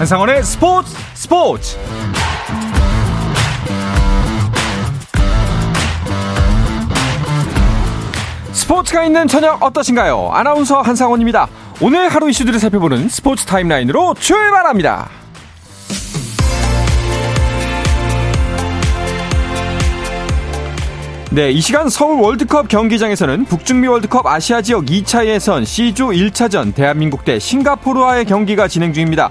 한상원의 스포츠 스포츠 스포츠가 있는 저녁 어떠신가요? 아나운서 한상원입니다. 오늘 하루 이슈들을 살펴보는 스포츠 타임라인으로 출발합니다. 네, 이 시간 서울 월드컵 경기장에서는 북중미 월드컵 아시아 지역 2차 예선 C조 1차전 대한민국 대 싱가포르와의 경기가 진행 중입니다.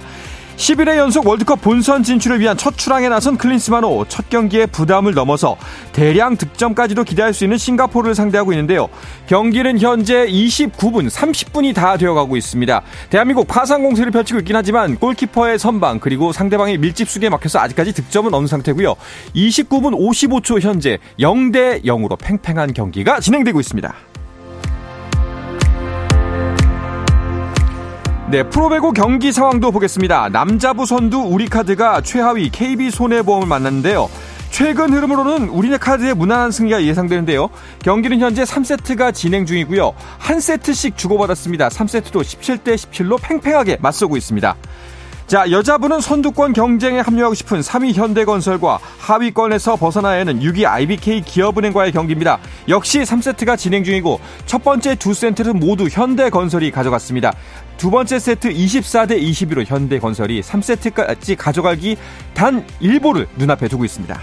11회 연속 월드컵 본선 진출을 위한 첫 출항에 나선 클린스만호 첫 경기에 부담을 넘어서 대량 득점까지도 기대할 수 있는 싱가포르를 상대하고 있는데요. 경기는 현재 29분, 30분이 다 되어가고 있습니다. 대한민국 파상 공세를 펼치고 있긴 하지만 골키퍼의 선방 그리고 상대방의 밀집수에 막혀서 아직까지 득점은 없는 상태고요. 29분 55초 현재 0대 0으로 팽팽한 경기가 진행되고 있습니다. 네, 프로배구 경기 상황도 보겠습니다. 남자부 선두 우리카드가 최하위 KB손해보험을 만났는데요. 최근 흐름으로는 우리네카드의 무난한 승리가 예상되는데요. 경기는 현재 3세트가 진행 중이고요. 한 세트씩 주고받았습니다. 3세트도 17대 17로 팽팽하게 맞서고 있습니다. 자, 여자분은 선두권 경쟁에 합류하고 싶은 3위 현대건설과 하위권에서 벗어나야 하는 6위 IBK 기업은행과의 경기입니다. 역시 3세트가 진행 중이고 첫 번째 두 세트는 모두 현대건설이 가져갔습니다. 두 번째 세트 24대 21로 현대건설이 3세트까지 가져가기 단 1보를 눈앞에 두고 있습니다.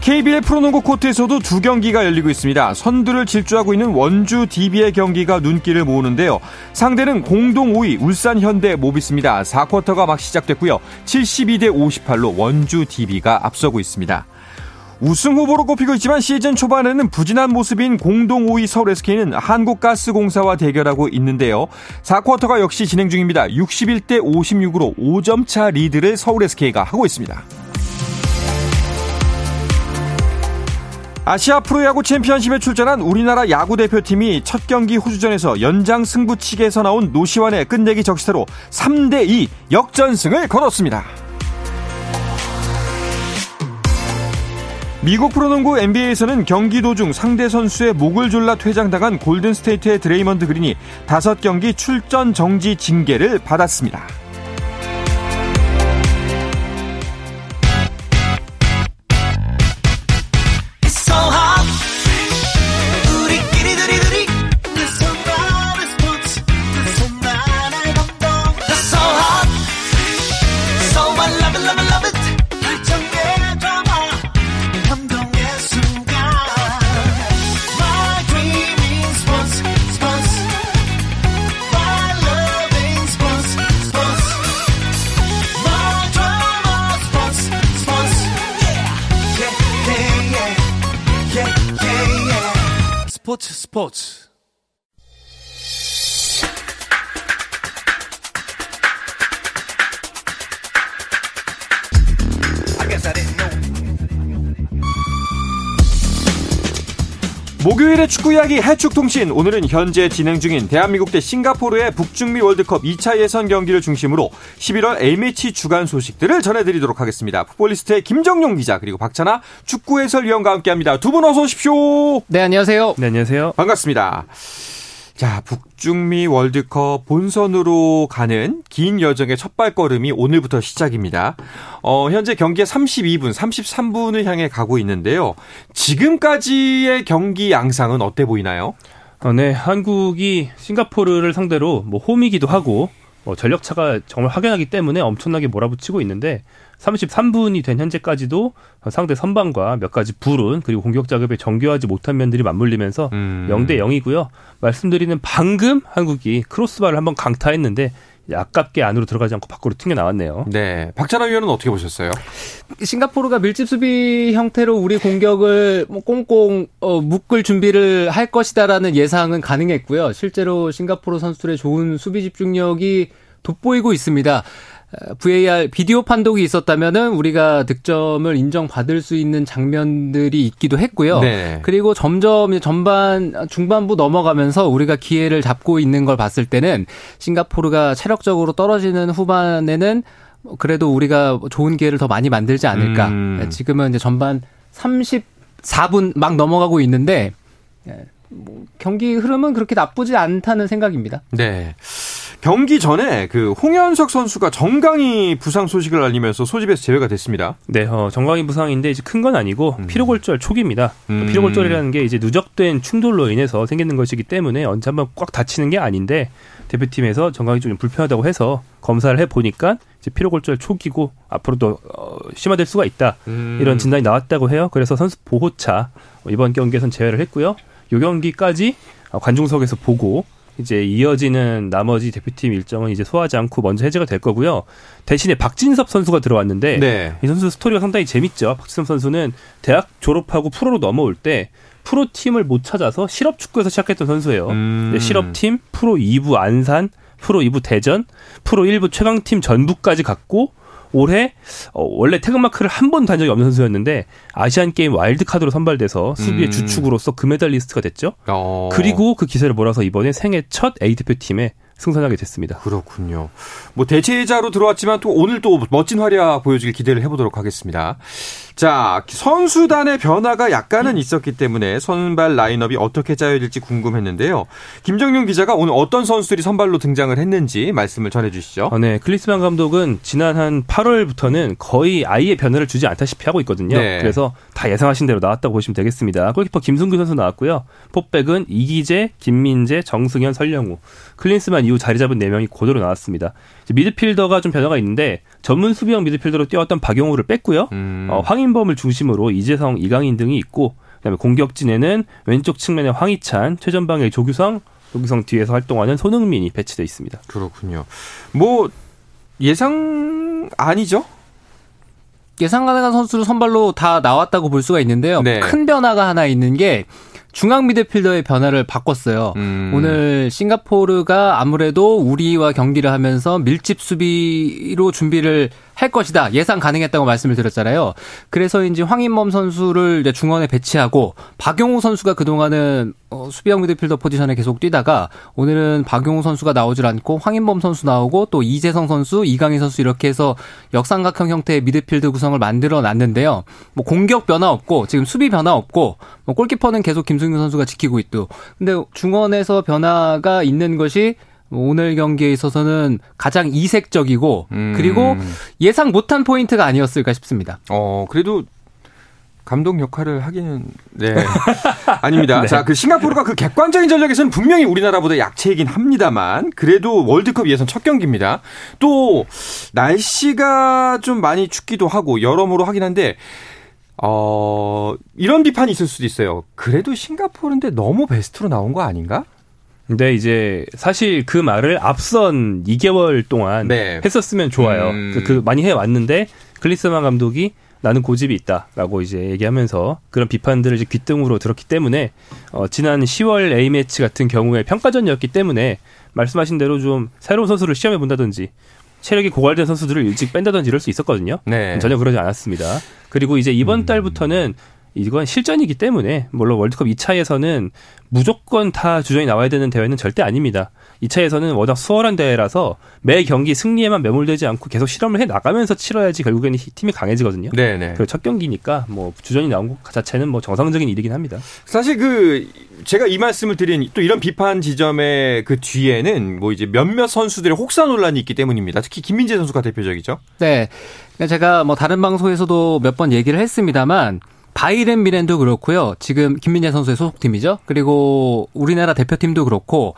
KBL 프로농구 코트에서도 두 경기가 열리고 있습니다. 선두를 질주하고 있는 원주 DB의 경기가 눈길을 모으는데요. 상대는 공동 5위 울산 현대 모비스입니다. 4쿼터가 막 시작됐고요. 72대 58로 원주 DB가 앞서고 있습니다. 우승 후보로 꼽히고 있지만 시즌 초반에는 부진한 모습인 공동 5위 서울 SK는 한국가스공사와 대결하고 있는데요. 4쿼터가 역시 진행 중입니다. 61대 56으로 5점 차 리드를 서울 SK가 하고 있습니다. 아시아 프로야구 챔피언십에 출전한 우리나라 야구 대표팀이 첫 경기 호주전에서 연장 승부치기에서 나온 노시환의 끝내기 적시타로 3대2 역전승을 거뒀습니다. 미국 프로농구 NBA에서는 경기 도중 상대 선수의 목을 졸라 퇴장당한 골든스테이트의 드레이먼드 그린이 5경기 출전 정지 징계를 받았습니다. 스 목요일의 축구 이야기 해축통신 오늘은 현재 진행 중인 대한민국 대 싱가포르의 북중미 월드컵 2차 예선 경기를 중심으로 11월 A매치 주간 소식들을 전해드리도록 하겠습니다. 풋볼리스트의 김정용 기자 그리고 박찬아 축구 해설위원과 함께합니다. 두 분 어서 오십시오. 네 안녕하세요. 네 안녕하세요. 반갑습니다. 자, 북중미 월드컵 본선으로 가는 긴 여정의 첫 발걸음이 오늘부터 시작입니다. 어, 현재 경기의 32분, 33분을 향해 가고 있는데요. 지금까지의 경기 양상은 어때 보이나요? 어, 네, 한국이 싱가포르를 상대로 뭐 홈이기도 하고 뭐 전력차가 정말 확연하기 때문에 엄청나게 몰아붙이고 있는데 33분이 된 현재까지도 상대 선방과 몇 가지 불운 그리고 공격 작업에 정교하지 못한 면들이 맞물리면서 음. 0대 0이고요. 말씀드리는 방금 한국이 크로스바를 한번 강타했는데 아깝게 안으로 들어가지 않고 밖으로 튕겨 나왔네요. 네. 박찬호 위원은 어떻게 보셨어요? 싱가포르가 밀집 수비 형태로 우리 공격을 뭐 꽁꽁 어, 묶을 준비를 할 것이다라는 예상은 가능했고요. 실제로 싱가포르 선수들의 좋은 수비 집중력이 돋보이고 있습니다. VAR 비디오 판독이 있었다면은 우리가 득점을 인정받을 수 있는 장면들이 있기도 했고요. 네. 그리고 점점 전반 중반부 넘어가면서 우리가 기회를 잡고 있는 걸 봤을 때는 싱가포르가 체력적으로 떨어지는 후반에는 그래도 우리가 좋은 기회를 더 많이 만들지 않을까. 음. 지금은 이제 전반 34분 막 넘어가고 있는데 뭐 경기 흐름은 그렇게 나쁘지 않다는 생각입니다. 네. 경기 전에 그 홍현석 선수가 정강이 부상 소식을 알리면서 소집에서 제외가 됐습니다. 네, 어, 정강이 부상인데 이제 큰 건 아니고 음. 피로골절 초기입니다. 음. 피로골절이라는 게 이제 누적된 충돌로 인해서 생기는 것이기 때문에 언제 한번 꽉 다치는 게 아닌데 대표팀에서 정강이 좀 불편하다고 해서 검사를 해 보니까 이제 피로골절 초기고 앞으로도 어, 심화될 수가 있다 음. 이런 진단이 나왔다고 해요. 그래서 선수 보호차 이번 경기에선 제외를 했고요. 요 경기까지 관중석에서 보고 이제 이어지는 나머지 대표팀 일정은 이제 소화하지 않고 먼저 해제가 될 거고요. 대신에 박진섭 선수가 들어왔는데 네. 이 선수 스토리가 상당히 재밌죠. 박진섭 선수는 대학 졸업하고 프로로 넘어올 때 프로팀을 못 찾아서 실업축구에서 시작했던 선수예요. 음. 실업팀, 프로 2부 안산, 프로 2부 대전, 프로 1부 최강팀 전북까지 갔고 올해 어, 원래 태극마크를 한 번도 한 적이 없는 선수였는데 아시안 게임 와일드 카드로 선발돼서 수비의 음. 주축으로서 금메달리스트가 됐죠. 어. 그리고 그 기세를 몰아서 이번에 생애 첫 A 대표팀에 승선하게 됐습니다. 그렇군요. 뭐 대체자로 들어왔지만 또 오늘 또 멋진 활약 보여주길 기대를 해보도록 하겠습니다. 자, 선수단의 변화가 약간은 음. 있었기 때문에 선발 라인업이 어떻게 짜여질지 궁금했는데요. 김정용 기자가 오늘 어떤 선수들이 선발로 등장을 했는지 말씀을 전해주시죠. 어, 네, 클리스만 감독은 지난 한 8월부터는 거의 아예 변화를 주지 않다시피 하고 있거든요. 네. 그래서 다 예상하신 대로 나왔다고 보시면 되겠습니다. 골키퍼 김승규 선수 나왔고요. 포백은 이기재, 김민재, 정승현, 설령우. 클린스만 이후 자리 잡은 4명이 고도로 나왔습니다. 미드필더가 좀 변화가 있는데 전문 수비형 미드필더로 뛰었던 박용우를 뺐고요. 음. 어, 황인범을 중심으로 이재성, 이강인 등이 있고 그다음에 공격진에는 왼쪽 측면에 황희찬, 최전방에 조규성, 조규성 뒤에서 활동하는 손흥민이 배치돼 있습니다. 그렇군요. 뭐 예상 아니죠? 예상 가능한 선수를 선발로 다 나왔다고 볼 수가 있는데요. 네. 큰 변화가 하나 있는 게 중앙 미드필더의 변화를 바꿨어요. 음. 오늘 싱가포르가 아무래도 우리와 경기를 하면서 밀집 수비로 준비를 할 것이다 예상 가능했다고 말씀을 드렸잖아요. 그래서인지 황인범 선수를 이제 중원에 배치하고 박용우 선수가 그동안은 어, 수비형 미드필더 포지션에 계속 뛰다가 오늘은 박용우 선수가 나오질 않고 황인범 선수 나오고 또 이재성 선수, 이강인 선수 이렇게 해서 역삼각형 형태의 미드필드 구성을 만들어 놨는데요. 뭐 공격 변화 없고 지금 수비 변화 없고 뭐 골키퍼는 계속 김승규 선수가 지키고 있고 근데 중원에서 변화가 있는 것이 오늘 경기에 있어서는 가장 이색적이고 음. 그리고 예상 못한 포인트가 아니었을까 싶습니다. 어 그래도 감독 역할을 하기는 네 아닙니다. 네. 자그 싱가포르가 그 객관적인 전력에서는 분명히 우리나라보다 약체이긴 합니다만 그래도 월드컵 예선 첫 경기입니다. 또 날씨가 좀 많이 춥기도 하고 여러모로 하긴 한데 어 이런 비판이 있을 수도 있어요. 그래도 싱가포르인데 너무 베스트로 나온 거 아닌가? 근데 이제 사실 그 말을 앞선 2개월 동안 네. 했었으면 좋아요. 음. 그, 그 많이 해 왔는데 클리스만 감독이 나는 고집이 있다라고 이제 얘기하면서 그런 비판들을 이제 귓등으로 들었기 때문에 어, 지난 10월 A 매치 같은 경우에 평가전이었기 때문에 말씀하신 대로 좀 새로운 선수를 시험해 본다든지 체력이 고갈된 선수들을 일찍 뺀다든지 이럴 수 있었거든요. 네. 전혀 그러지 않았습니다. 그리고 이제 이번 음. 달부터는 이건 실전이기 때문에 물론 월드컵 2차에서는 무조건 다 주전이 나와야 되는 대회는 절대 아닙니다. 2차에서는 워낙 수월한 대회라서 매 경기 승리에만 매몰되지 않고 계속 실험을 해 나가면서 치러야지 결국에는 팀이 강해지거든요. 네네. 그리고 첫 경기니까 뭐 주전이 나온 것 자체는 뭐 정상적인 일이긴 합니다. 사실 그 제가 이 말씀을 드린 또 이런 비판 지점의 그 뒤에는 뭐 이제 몇몇 선수들의 혹사 논란이 있기 때문입니다. 특히 김민재 선수가 대표적이죠. 네. 제가 뭐 다른 방송에서도 몇 번 얘기를 했습니다만 바이렌 미렌도 그렇고요. 지금 김민재 선수의 소속팀이죠. 그리고 우리나라 대표팀도 그렇고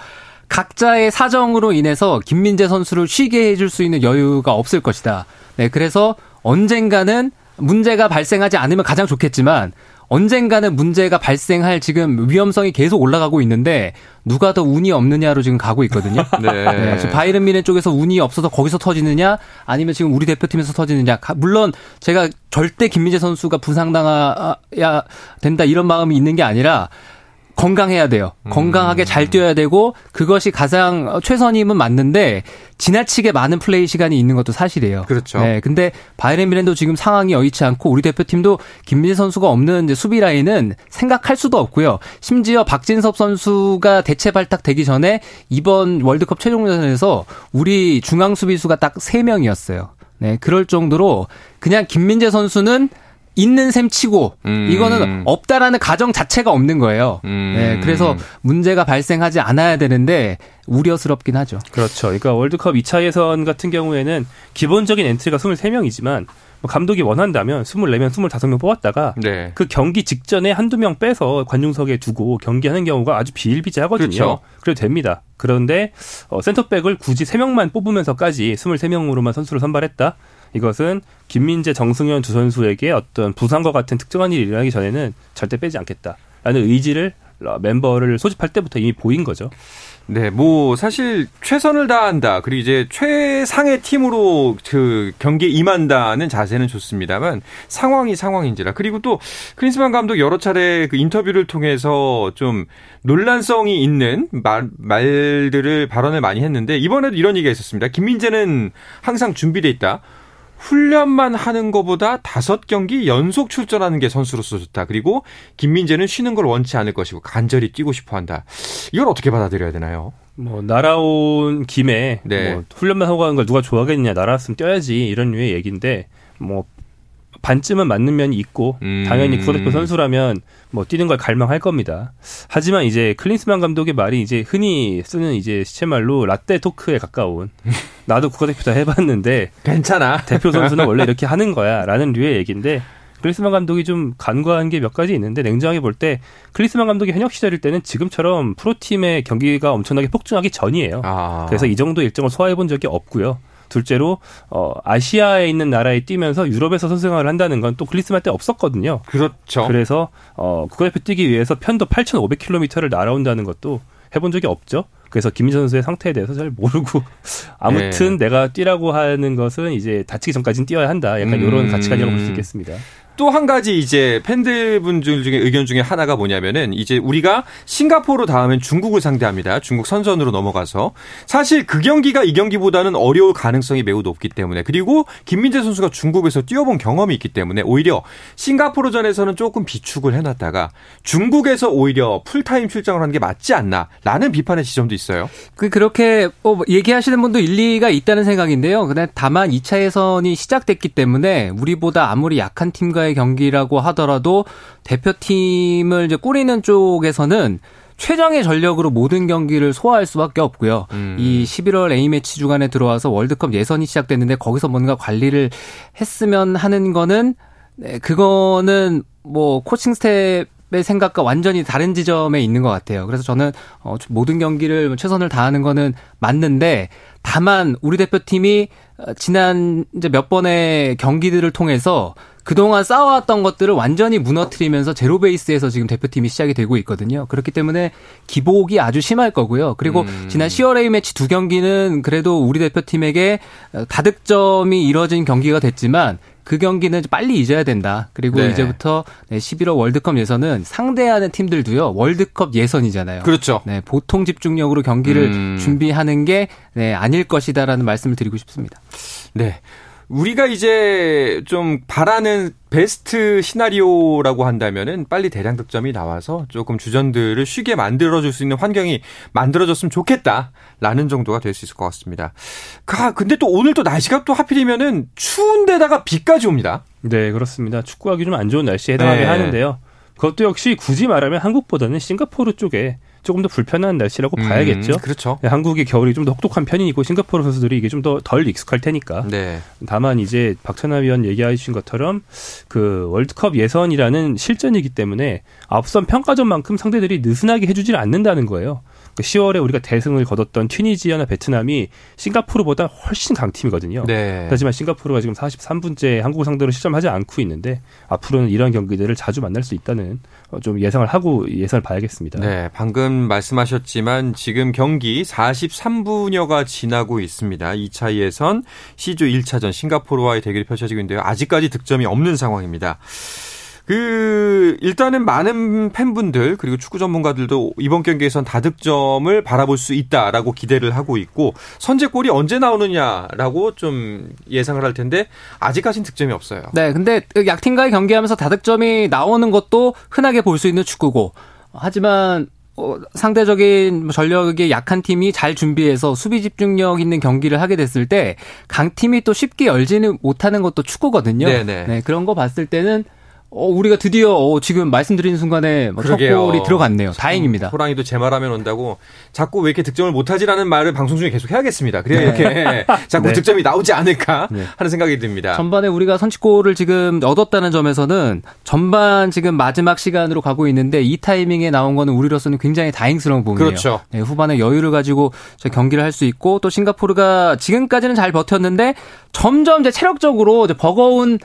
각자의 사정으로 인해서 김민재 선수를 쉬게 해줄 수 있는 여유가 없을 것이다. 네, 그래서 언젠가는 문제가 발생하지 않으면 가장 좋겠지만 언젠가는 문제가 발생할 지금 위험성이 계속 올라가고 있는데 누가 더 운이 없느냐로 지금 가고 있거든요. 네. 네. 지금 바이른 미네 쪽에서 운이 없어서 거기서 터지느냐 아니면 지금 우리 대표팀에서 터지느냐. 물론 제가 절대 김민재 선수가 부상당해야 된다 이런 마음이 있는 게 아니라 건강해야 돼요. 음. 건강하게 잘 뛰어야 되고 그것이 가장 최선임은 맞는데 지나치게 많은 플레이 시간이 있는 것도 사실이에요. 그렇죠. 네, 근데 바이렌 미렌도 지금 상황이 여의치 않고 우리 대표팀도 김민재 선수가 없는 수비 라인은 생각할 수도 없고요. 심지어 박진섭 선수가 대체 발탁되기 전에 이번 월드컵 최종전에서 우리 중앙 수비수가 딱 3명이었어요. 네, 그럴 정도로 그냥 김민재 선수는 있는 셈 치고 음. 이거는 없다라는 가정 자체가 없는 거예요. 음. 네, 그래서 문제가 발생하지 않아야 되는데 우려스럽긴 하죠. 그렇죠. 그러니까 월드컵 2차 예선 같은 경우에는 기본적인 엔트리가 23명이지만 뭐 감독이 원한다면 24명, 25명 뽑았다가 네. 그 경기 직전에 한두 명 빼서 관중석에 두고 경기하는 경우가 아주 비일비재하거든요. 그렇죠. 그래도 됩니다. 그런데 어, 센터백을 굳이 3명만 뽑으면서까지 23명으로만 선수를 선발했다. 이것은 김민재, 정승현 두 선수에게 어떤 부상과 같은 특정한 일이 일어나기 전에는 절대 빼지 않겠다라는 의지를 멤버를 소집할 때부터 이미 보인 거죠. 네, 뭐 사실 최선을 다한다. 그리고 이제 최상의 팀으로 그 경기에 임한다는 자세는 좋습니다만 상황이 상황인지라. 그리고 또 크린스만 감독 여러 차례 그 인터뷰를 통해서 좀 논란성이 있는 말, 말들을 발언을 많이 했는데 이번에도 이런 얘기가 있었습니다. 김민재는 항상 준비돼 있다. 훈련만 하는 것보다 다섯 경기 연속 출전하는 게 선수로서 좋다. 그리고 김민재는 쉬는 걸 원치 않을 것이고 간절히 뛰고 싶어 한다. 이걸 어떻게 받아들여야 되나요? 뭐 날아온 김에 네. 뭐 훈련만 하고 가는 걸 누가 좋아하겠냐 날아왔으면 뛰어야지 이런 류의 얘기인데 뭐 반쯤은 맞는 면이 있고 음. 당연히 국가대표 선수라면 뭐 뛰는 걸 갈망할 겁니다. 하지만 이제 클린스만 감독의 말이 이제 흔히 쓰는 이제 시쳇말로 라떼 토크에 가까운 나도 국가대표 다 해봤는데 괜찮아 대표 선수는 원래 이렇게 하는 거야라는 류의 얘기인데 클린스만 감독이 좀 간과한 게 몇 가지 있는데 냉정하게 볼 때 클린스만 감독이 현역 시절일 때는 지금처럼 프로팀의 경기가 엄청나게 폭증하기 전이에요. 아. 그래서 이 정도 일정을 소화해 본 적이 없고요. 둘째로 어 아시아에 있는 나라에 뛰면서 유럽에서 선수 생활을 한다는 건 또 클린스만 때 없었거든요. 그렇죠. 그래서 어 국가대표 뛰기 위해서 편도 8,500km를 날아온다는 것도 해본 적이 없죠. 그래서 김민재 선수의 상태에 대해서 잘 모르고 아무튼 네. 내가 뛰라고 하는 것은 이제 다치기 전까지는 뛰어야 한다. 약간 음. 이런 가치관이라고 볼 수 있겠습니다. 또 한 가지 이제 팬들분들 중에 의견 중에 하나가 뭐냐면은 이제 우리가 싱가포르 다음엔 중국을 상대합니다. 중국 선전으로 넘어가서 사실 그 경기가 이 경기보다는 어려울 가능성이 매우 높기 때문에 그리고 김민재 선수가 중국에서 뛰어본 경험이 있기 때문에 오히려 싱가포르전에서는 조금 비축을 해놨다가 중국에서 오히려 풀타임 출장을 하는 게 맞지 않나라는 비판의 지점도 있어요. 그 그렇게 뭐 얘기하시는 분도 일리가 있다는 생각인데요. 근데 다만 2차 예선이 시작됐기 때문에 우리보다 아무리 약한 팀과의 정도의 경기라고 하더라도 대표팀을 이제 꾸리는 쪽에서는 최정의 전력으로 모든 경기를 소화할 수밖에 없고요. 음. 이 11월 A매치 주간에 들어와서 월드컵 예선이 시작됐는데 거기서 뭔가 관리를 했으면 하는 거는 네, 그거는 뭐 코칭 스태프의 생각과 완전히 다른 지점에 있는 것 같아요. 그래서 저는 어, 모든 경기를 최선을 다하는 거는 맞는데 다만 우리 대표팀이 어, 지난 이제 몇 번의 경기들을 통해서 그동안 쌓아왔던 것들을 완전히 무너뜨리면서 제로 베이스에서 지금 대표팀이 시작이 되고 있거든요. 그렇기 때문에 기복이 아주 심할 거고요. 그리고 음. 지난 10월 A 매치 두 경기는 그래도 우리 대표팀에게 다득점이 이뤄진 경기가 됐지만 그 경기는 빨리 잊어야 된다. 그리고 네. 이제부터 11월 월드컵 예선은 상대하는 팀들도요. 월드컵 예선이잖아요. 그렇죠. 네, 보통 집중력으로 경기를 음. 준비하는 게 네, 아닐 것이다라는 말씀을 드리고 싶습니다. 네. 우리가 이제 좀 바라는 베스트 시나리오라고 한다면은 빨리 대량 득점이 나와서 조금 주전들을 쉽게 만들어줄 수 있는 환경이 만들어졌으면 좋겠다라는 정도가 될 수 있을 것 같습니다. 가 근데 또 오늘 또 날씨가 또 하필이면은 추운데다가 비까지 옵니다. 네 그렇습니다. 축구하기 좀 안 좋은 날씨에 해당하게 네. 하는데요. 그것도 역시 굳이 말하면 한국보다는 싱가포르 쪽에 조금 더 불편한 날씨라고 음, 봐야겠죠. 그렇죠. 네, 한국의 겨울이 좀 더 혹독한 편이고 싱가포르 선수들이 이게 좀 더 덜 익숙할 테니까. 네. 다만 이제 박찬하 위원 얘기하신 것처럼 그 월드컵 예선이라는 실전이기 때문에 앞선 평가전만큼 상대들이 느슨하게 해주질 않는다는 거예요. 10월에 그 우리가 대승을 거뒀던 튀니지아나 베트남이 싱가포르보다 훨씬 강팀이거든요. 네. 하지만 싱가포르가 지금 43분째 한국 상대로 시점하지 않고 있는데 앞으로는 이런 경기들을 자주 만날 수 있다는 어, 좀 예상을 하고 예상을 봐야겠습니다. 네, 방금 말씀하셨지만 지금 경기 43분여가 지나고 있습니다. 2차 예선 C조 1차전 싱가포르와의 대결이 펼쳐지고 있는데요. 아직까지 득점이 없는 상황입니다. 그 일단은 많은 팬분들 그리고 축구 전문가들도 이번 경기에선 다득점을 바라볼 수 있다라고 기대를 하고 있고 선제골이 언제 나오느냐라고 좀 예상을 할 텐데 아직까지는 득점이 없어요. 네, 근데 약팀과의 경기하면서 다득점이 나오는 것도 흔하게 볼 수 있는 축구고 하지만 어, 상대적인 전력이 약한 팀이 잘 준비해서 수비 집중력 있는 경기를 하게 됐을 때 강팀이 또 쉽게 열지는 못하는 것도 축구거든요. 네네. 네, 그런 거 봤을 때는 어, 우리가 드디어 어, 지금 말씀드리는 순간에 뭐첫 골이 들어갔네요. 다행입니다. 호랑이도 제 말하면 온다고 자꾸 왜 이렇게 득점을 못하지라는 말을 방송 중에 계속 해야겠습니다. 그래야 네. 이렇게 자꾸 네. 득점이 나오지 않을까 네. 하는 생각이 듭니다. 전반에 우리가 선취골을 지금 얻었다는 점에서는 전반 지금 마지막 시간으로 가고 있는데 이 타이밍에 나온 거는 우리로서는 굉장히 다행스러운 부분이에요. 그렇죠. 네, 후반에 여유를 가지고 경기를 할 수 있고 또 싱가포르가 지금까지는 잘 버텼는데 점점 이제 체력적으로 이제 버거운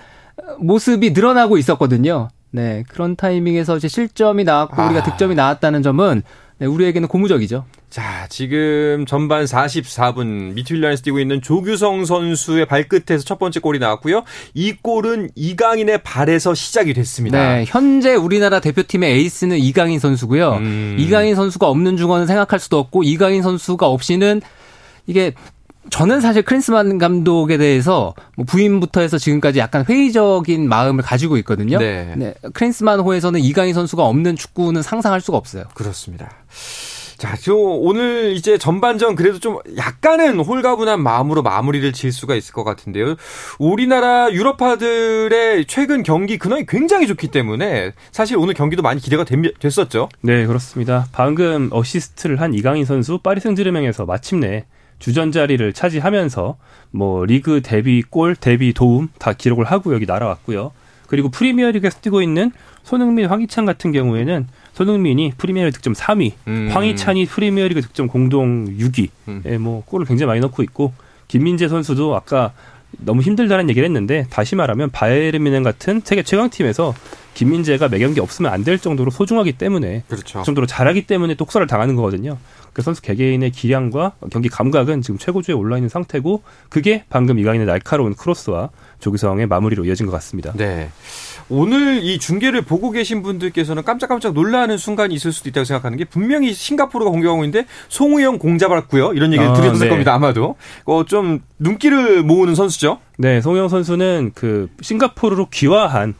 모습이 늘어나고 있었거든요. 네, 그런 타이밍에서 이제 실점이 나왔고 아. 우리가 득점이 나왔다는 점은 네, 우리에게는 고무적이죠. 자, 지금 전반 44분 미투일리안에서 뛰고 있는 조규성 선수의 발끝에서 첫 번째 골이 나왔고요. 이 골은 이강인의 발에서 시작이 됐습니다. 네, 현재 우리나라 대표팀의 에이스는 이강인 선수고요. 음. 이강인 선수가 없는 중원은 생각할 수도 없고 이강인 선수가 없이는 이게 저는 사실 클린스만 감독에 대해서 뭐 부임부터 해서 지금까지 약간 회의적인 마음을 가지고 있거든요. 네. 네. 클린스만 호에서는 이강인 선수가 없는 축구는 상상할 수가 없어요. 그렇습니다. 자, 저 오늘 이제 전반전 그래도 좀 약간은 홀가분한 마음으로 마무리를 지을 수가 있을 것 같은데요. 우리나라 유럽파들의 최근 경기 근황이 굉장히 좋기 때문에 사실 오늘 경기도 많이 기대가 됐었죠. 네, 그렇습니다. 방금 어시스트를 한 이강인 선수 파리 생제르맹에서 마침내 주전 자리를 차지하면서 뭐 리그 데뷔 골, 데뷔 도움 다 기록을 하고 여기 날아왔고요. 그리고 프리미어리그에서 뛰고 있는 손흥민, 황희찬 같은 경우에는 손흥민이 프리미어리그 득점 3위, 음. 황희찬이 프리미어리그 득점 공동 6위. 음. 예, 뭐 골을 굉장히 많이 넣고 있고 김민재 선수도 아까 너무 힘들다는 얘기를 했는데 다시 말하면 바이에른 미넨 같은 세계 최강 팀에서 김민재가 매경기 없으면 안 될 정도로 소중하기 때문에 그렇죠. 그 정도로 잘하기 때문에 똑설을 당하는 거거든요. 그 선수 개개인의 기량과 경기 감각은 지금 최고조에 올라 있는 상태고 그게 방금 이강인의 날카로운 크로스와 조규성의 마무리로 이어진 것 같습니다. 네. 오늘 이 중계를 보고 계신 분들께서는 깜짝깜짝 놀라는 순간이 있을 수도 있다고 생각하는 게 분명히 싱가포르가 공격하고 있는데 송우영 공 잡았고요. 이런 얘기를 아, 드렸을 네. 겁니다. 아마도. 어, 좀 눈길을 모으는 선수죠. 네, 송우영 선수는 그 싱가포르로 귀화한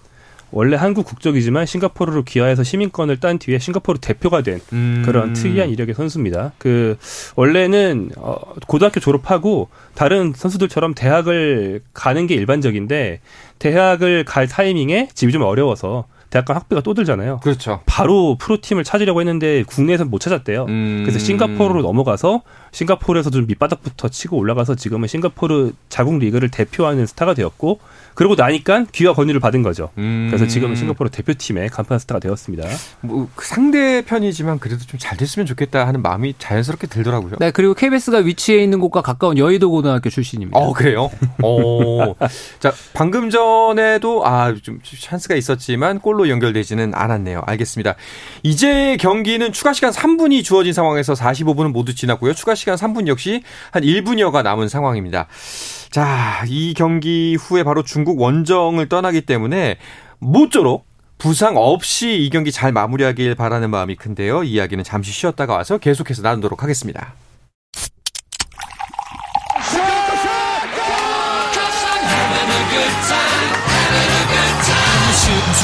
원래 한국 국적이지만 싱가포르로 귀화해서 시민권을 딴 뒤에 싱가포르 대표가 된 음. 그런 특이한 이력의 선수입니다. 그 원래는 어 고등학교 졸업하고 다른 선수들처럼 대학을 가는 게 일반적인데 대학을 갈 타이밍에 집이 좀 어려워서 대학간 학비가 또 들잖아요. 그렇죠. 바로 프로팀을 찾으려고 했는데 국내에서 못 찾았대요. 음. 그래서 싱가포르로 넘어가서 싱가포르에서 좀 밑바닥부터 치고 올라가서 지금은 싱가포르 자국 리그를 대표하는 스타가 되었고 그러고 나니까 귀화 권유를 받은 거죠. 음. 그래서 지금은 싱가포르 대표팀의 간판 스타가 되었습니다. 뭐그 상대편이지만 그래도 좀 잘 됐으면 좋겠다 하는 마음이 자연스럽게 들더라고요. 네, 그리고 KBS가 위치해 있는 곳과 가까운 여의도 고등학교 출신입니다. 어, 그래요? 어. 자, 방금 전에도 아, 좀 찬스가 있었지만 골로 연결되지는 않았네요. 알겠습니다. 이제 경기는 추가 시간 3분이 주어진 상황에서 45분은 모두 지났고요. 추가 시간 3분 역시 한 1분여가 남은 상황입니다. 자, 이 경기 후에 바로 중국 원정을 떠나기 때문에 모쪼록 부상 없이 이 경기 잘 마무리하길 바라는 마음이 큰데요. 이야기는 잠시 쉬었다가 와서 계속해서 나누도록 하겠습니다.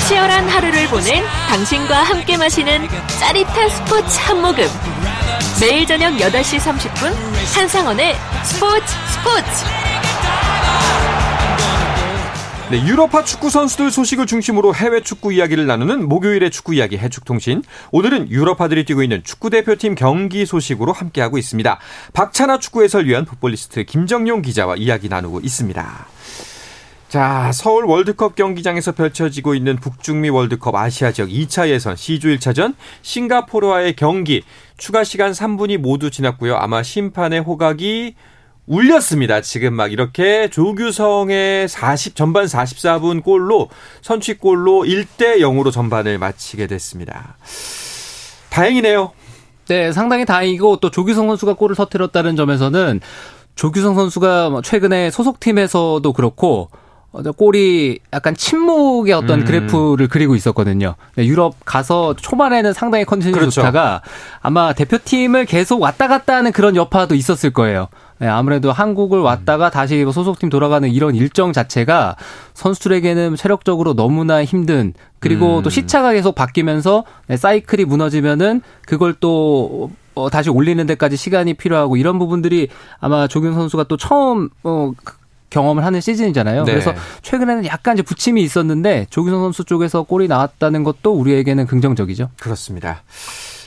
치열한 하루를 보낸 당신과 함께 마시는 짜릿한 스포츠 한 모금. 매일 저녁 8시 30분 한상원의 스포츠 스포츠. 네, 유럽파 축구 선수들 소식을 중심으로 해외 축구 이야기를 나누는 목요일의 축구 이야기 해축통신. 오늘은 유럽파들이 뛰고 있는 축구 대표팀 경기 소식으로 함께하고 있습니다. 박찬아 축구 해설위원 fut볼리스트 김정용 기자와 이야기 나누고 있습니다. 자, 서울 월드컵 경기장에서 펼쳐지고 있는 북중미 월드컵 아시아 지역 2차 예선 C조 1차전 싱가포르와의 경기 추가 시간 3분이 모두 지났고요. 아마 심판의 호각이 울렸습니다. 지금 막 이렇게 조규성의 40 전반 44분 골로 선취골로 1대 0으로 전반을 마치게 됐습니다. 다행이네요. 네, 상당히 다행이고 또 조규성 선수가 골을 터뜨렸다는 점에서는 조규성 선수가 뭐 최근에 소속팀에서도 그렇고 골이 약간 침묵의 어떤 음. 그래프를 그리고 있었거든요. 네, 유럽 가서 초반에는 상당히 컨디션이 그렇죠. 좋다가 아마 대표팀을 계속 왔다 갔다 하는 그런 여파도 있었을 거예요. 네, 아무래도 한국을 왔다가 다시 소속팀 돌아가는 이런 일정 자체가 선수들에게는 체력적으로 너무나 힘든 그리고 음. 또 시차가 계속 바뀌면서 네, 사이클이 무너지면은 그걸 또 어, 다시 올리는 데까지 시간이 필요하고 이런 부분들이 아마 조경 선수가 또 처음 어, 경험을 하는 시즌이잖아요. 네. 그래서 최근에는 약간 이제 부침이 있었는데 조규성 선수 쪽에서 골이 나왔다는 것도 우리에게는 긍정적이죠. 그렇습니다.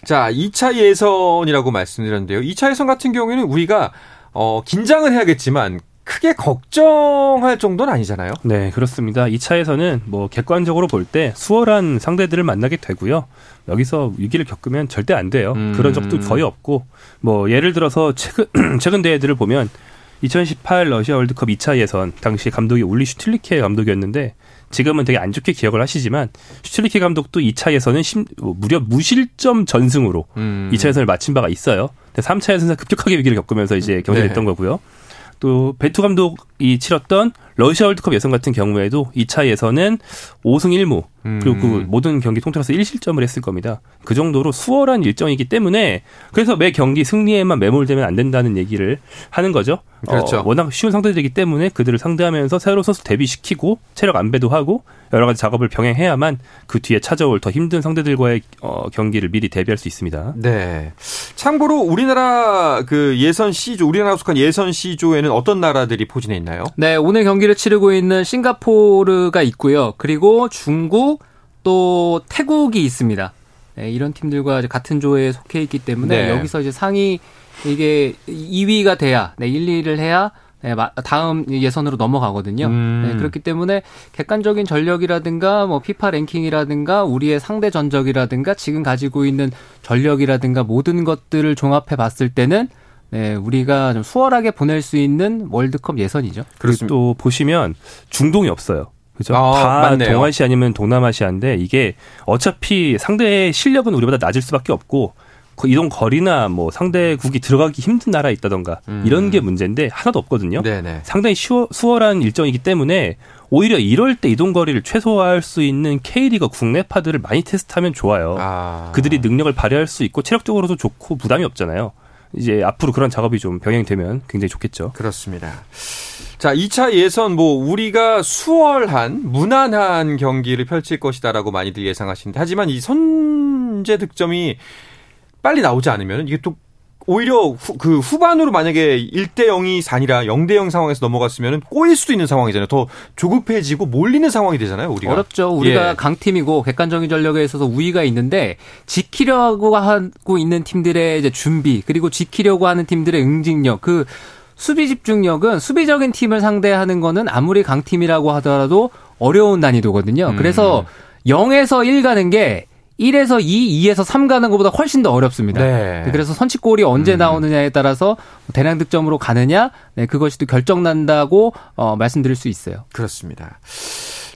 자, 2차 예선이라고 말씀드렸는데요. 2차 예선 같은 경우에는 우리가 어, 긴장을 해야겠지만 크게 걱정할 정도는 아니잖아요. 네, 그렇습니다. 2차에서는 뭐 객관적으로 볼 때 수월한 상대들을 만나게 되고요. 여기서 위기를 겪으면 절대 안 돼요. 음. 그런 적도 거의 없고 뭐 예를 들어서 최근 최근 대회들을 보면 2018 러시아 월드컵 2차 예선 당시 감독이 울리 슈틸리케 감독이었는데 지금은 되게 안 좋게 기억을 하시지만 슈틸리케 감독도 2차 예선은 심, 무려 무실점 전승으로 음. 2차 예선을 마친 바가 있어요. 근데 3차 예선에서 급격하게 위기를 겪으면서 이제 경질했던 네. 거고요. 또 베투 감독 이 치렀던 러시아 월드컵 예선 같은 경우에도 2차 예선은 5승 1무 그리고 그 음. 모든 경기 통틀어서 1실점을 했을 겁니다. 그 정도로 수월한 일정이기 때문에 그래서 매 경기 승리에만 매몰되면 안 된다는 얘기를 하는 거죠. 그렇죠. 어, 워낙 쉬운 상대들이기 때문에 그들을 상대하면서 새로 선수 대비시키고 체력 안배도 하고 여러 가지 작업을 병행해야만 그 뒤에 찾아올 더 힘든 상대들과의 어, 경기를 미리 대비할 수 있습니다. 네. 참고로 우리나라 그 예선 C조, 우리나라가 속한 예선 C조에는 어떤 나라들이 포진해 있나요? 네, 오늘 경기를 치르고 있는 싱가포르가 있고요. 그리고 중국 또 태국이 있습니다. 네, 이런 팀들과 같은 조에 속해 있기 때문에 네. 여기서 이제 상위 이게 2위가 돼야 네, 1, 2위를 해야 네, 마- 다음 예선으로 넘어가거든요. 음. 네, 그렇기 때문에 객관적인 전력이라든가 뭐 피파 랭킹이라든가 우리의 상대 전적이라든가 지금 가지고 있는 전력이라든가 모든 것들을 종합해 봤을 때는 네, 우리가 좀 수월하게 보낼 수 있는 월드컵 예선이죠. 그리고 또 보시면 중동이 없어요. 그죠? 아, 다 맞네요. 동아시아 아니면 동남아시아인데 이게 어차피 상대의 실력은 우리보다 낮을 수밖에 없고 그 이동 거리나 뭐 상대국이 들어가기 힘든 나라에 있다던가 음. 이런 게 문제인데 하나도 없거든요. 네네. 상당히 쉬워, 수월한 일정이기 때문에 오히려 이럴 때 이동 거리를 최소화할 수 있는 K리그 국내파들을 많이 테스트하면 좋아요. 아. 그들이 능력을 발휘할 수 있고 체력적으로도 좋고 부담이 없잖아요. 이제 앞으로 그런 작업이 좀 병행되면 굉장히 좋겠죠. 그렇습니다. 자, 2차 예선 뭐 우리가 수월한 무난한 경기를 펼칠 것이다라고 많이들 예상하시는데 하지만 이 선제 득점이 빨리 나오지 않으면 이게 또 오히려 후, 그 후반으로 만약에 1대 0이 아니라 0대 0 상황에서 넘어갔으면 꼬일 수도 있는 상황이잖아요. 더 조급해지고 몰리는 상황이 되잖아요, 우리가. 어렵죠. 우리가 예. 강팀이고 객관적인 전력에 있어서 우위가 있는데 지키려고 하고 있는 팀들의 이제 준비 그리고 지키려고 하는 팀들의 응징력 그 수비 집중력은 수비적인 팀을 상대하는 거는 아무리 강팀이라고 하더라도 어려운 난이도거든요. 음. 그래서 0에서 1 가는 게 1에서 2, 2에서 3 가는 것보다 훨씬 더 어렵습니다. 네. 그래서 선취골이 언제 음. 나오느냐에 따라서 대량 득점으로 가느냐, 네, 그것이 또 결정난다고 어, 말씀드릴 수 있어요. 그렇습니다.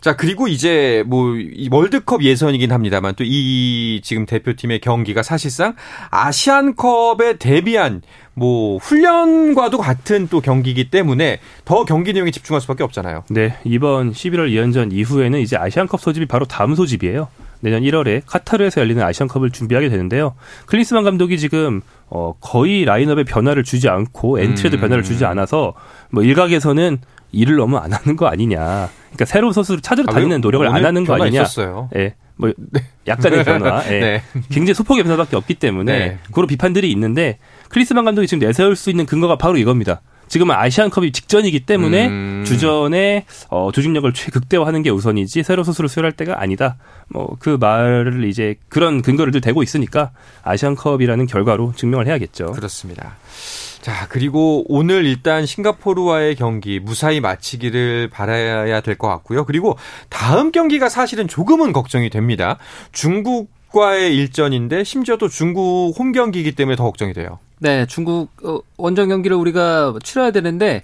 자, 그리고 이제 뭐이 월드컵 예선이긴 합니다만 또 이 지금 대표팀의 경기가 사실상 아시안컵에 대비한 뭐 훈련과도 같은 또 경기이기 때문에 더 경기 내용에 집중할 수밖에 없잖아요. 네, 이번 11월 2연전 이후에는 이제 아시안컵 소집이 바로 다음 소집이에요. 내년 1월에 카타르에서 열리는 아시안컵을 준비하게 되는데요. 클린스만 감독이 지금 어 거의 라인업에 변화를 주지 않고 엔트리에도 음. 변화를 주지 않아서 뭐 일각에서는 일을 너무 안 하는 거 아니냐. 그러니까 새로운 선수를 찾으러 아, 다니는 왜 노력을 안 하는 거 아니냐. 있었어요. 예. 뭐 약간의 변화. 예. 네. 굉장히 소폭의 변화밖에 없기 때문에 네. 그런 비판들이 있는데 클린스만 감독이 지금 내세울 수 있는 근거가 바로 이겁니다. 지금은 아시안컵이 직전이기 때문에 음. 주전의 어, 조직력을 최극대화하는 게 우선이지 새로 선수를 수혈할 때가 아니다. 뭐 그 말을 이제 그런 근거를 들 대고 있으니까 아시안컵이라는 결과로 증명을 해야겠죠. 그렇습니다. 자, 그리고 오늘 일단 싱가포르와의 경기 무사히 마치기를 바라야 될 것 같고요. 그리고 다음 경기가 사실은 조금은 걱정이 됩니다. 중국 과의 일전인데 심지어 또 중국 홈 경기이기 때문에 더 걱정이 돼요. 네, 중국 어, 원정 경기를 우리가 치러야 되는데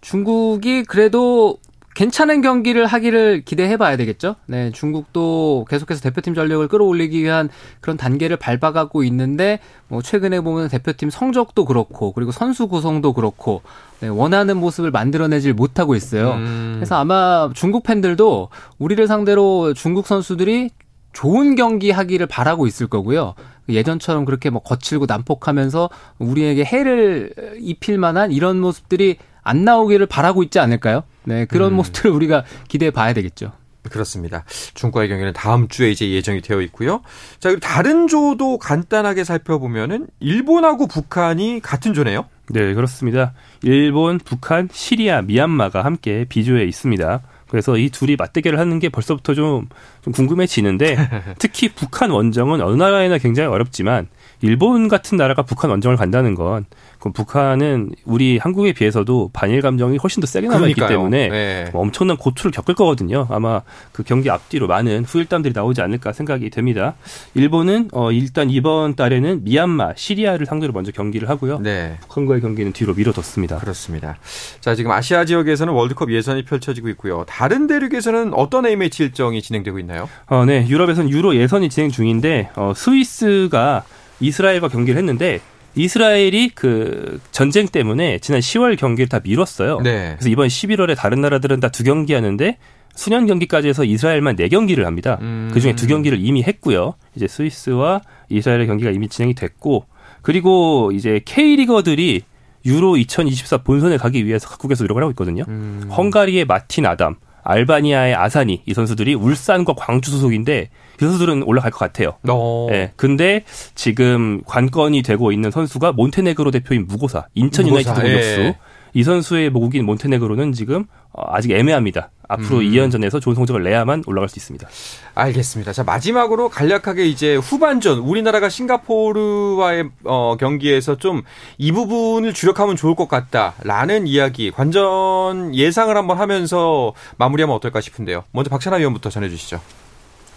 중국이 그래도 괜찮은 경기를 하기를 기대해 봐야 되겠죠. 네, 중국도 계속해서 대표팀 전력을 끌어올리기 위한 그런 단계를 밟아가고 있는데 뭐 최근에 보면 대표팀 성적도 그렇고 그리고 선수 구성도 그렇고 네, 원하는 모습을 만들어내질 못하고 있어요. 음. 그래서 아마 중국 팬들도 우리를 상대로 중국 선수들이 좋은 경기 하기를 바라고 있을 거고요. 예전처럼 그렇게 뭐 거칠고 난폭하면서 우리에게 해를 입힐 만한 이런 모습들이 안 나오기를 바라고 있지 않을까요? 네, 그런 음. 모습들을 우리가 기대해 봐야 되겠죠. 그렇습니다. 중국과의 경기는 다음 주에 이제 예정이 되어 있고요. 자, 그리고 다른 조도 간단하게 살펴보면은 일본하고 북한이 같은 조네요. 네, 그렇습니다. 일본, 북한, 시리아, 미얀마가 함께 비조에 있습니다. 그래서 이 둘이 맞대결을 하는 게 벌써부터 좀, 좀 궁금해지는데 특히 북한 원정은 어느 나라에나 굉장히 어렵지만 일본 같은 나라가 북한 원정을 간다는 건 그럼 북한은 우리 한국에 비해서도 반일 감정이 훨씬 더 세게 남아있기. 때문에 네. 뭐 엄청난 고초를 겪을 거거든요. 아마 그 경기 앞뒤로 많은 후일담들이 나오지 않을까 생각이 됩니다. 일본은 어 일단 이번 달에는 미얀마, 시리아를 상대로 먼저 경기를 하고요. 네. 북한과의 경기는 뒤로 미뤄뒀습니다. 그렇습니다. 자, 지금 아시아 지역에서는 월드컵 예선이 펼쳐지고 있고요. 다른 대륙에서는 어떤 A매치 일정이 진행되고 있나요? 어, 네. 유럽에서는 유로 예선이 진행 중인데 어, 스위스가 이스라엘과 경기를 했는데 이스라엘이 그 전쟁 때문에 지난 10월 경기를 다 미뤘어요. 네. 그래서 이번 11월에 다른 나라들은 다 두 경기 하는데 수년 경기까지 해서 이스라엘만 네 경기를 합니다. 음. 그 중에 두 경기를 이미 했고요. 이제 스위스와 이스라엘의 경기가 이미 진행이 됐고 그리고 이제 K리거들이 유로 2024 본선에 가기 위해서 각국에서 노력을 하고 있거든요. 음. 헝가리의 마틴 아담, 알바니아의 아사니 이 선수들이 울산과 광주 소속인데 이 선수들은 올라갈 것 같아요. 어. 예. 근데 지금 관건이 되고 있는 선수가 몬테네그로 대표인 무고사, 인천 무고사, 유나이티드 공격수. 예. 이 선수의 모국인 몬테네그로는 지금 어, 아직 애매합니다. 앞으로 음. 2연전에서 좋은 성적을 내야만 올라갈 수 있습니다. 알겠습니다. 자, 마지막으로 간략하게 이제 후반전, 우리나라가 싱가포르와의 어, 경기에서 좀 이 부분을 주력하면 좋을 것 같다라는 이야기, 관전 예상을 한번 하면서 마무리하면 어떨까 싶은데요. 먼저 박찬하 위원부터 전해주시죠.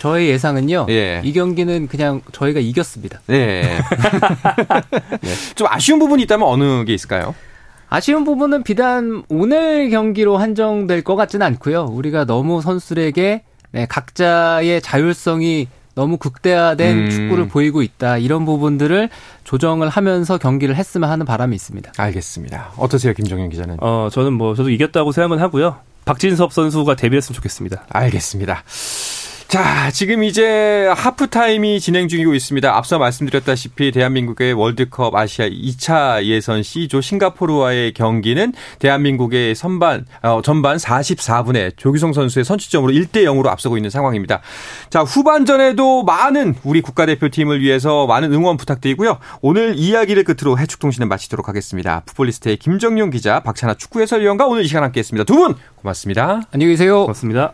저의 예상은요. 예. 이 경기는 그냥 저희가 이겼습니다. 네. 좀 아쉬운 부분이 있다면 어느 게 있을까요? 아쉬운 부분은 비단 오늘 경기로 한정될 것 같지는 않고요. 우리가 너무 선수들에게 네, 각자의 자율성이 너무 극대화된 음. 축구를 보이고 있다. 이런 부분들을 조정을 하면서 경기를 했으면 하는 바람이 있습니다. 알겠습니다. 어떠세요, 김정현 기자는? 어, 저는 뭐 저도 이겼다고 생각은 하고요. 박진섭 선수가 데뷔했으면 좋겠습니다. 알겠습니다. 자, 지금 이제 하프타임이 진행 중이고 있습니다. 앞서 말씀드렸다시피 대한민국의 월드컵 아시아 2차 예선 C조 싱가포르와의 경기는 대한민국의 선반, 어, 전반 44분에 조규성 선수의 선취점으로 1대 0으로 앞서고 있는 상황입니다. 자, 후반전에도 많은 우리 국가대표팀을 위해서 많은 응원 부탁드리고요. 오늘 이야기를 끝으로 해축통신을 마치도록 하겠습니다. 풋볼리스트의 김정용 기자, 박찬아 축구 해설위원과 오늘 이 시간 함께 했습니다. 두 분 고맙습니다. 안녕히 계세요. 고맙습니다.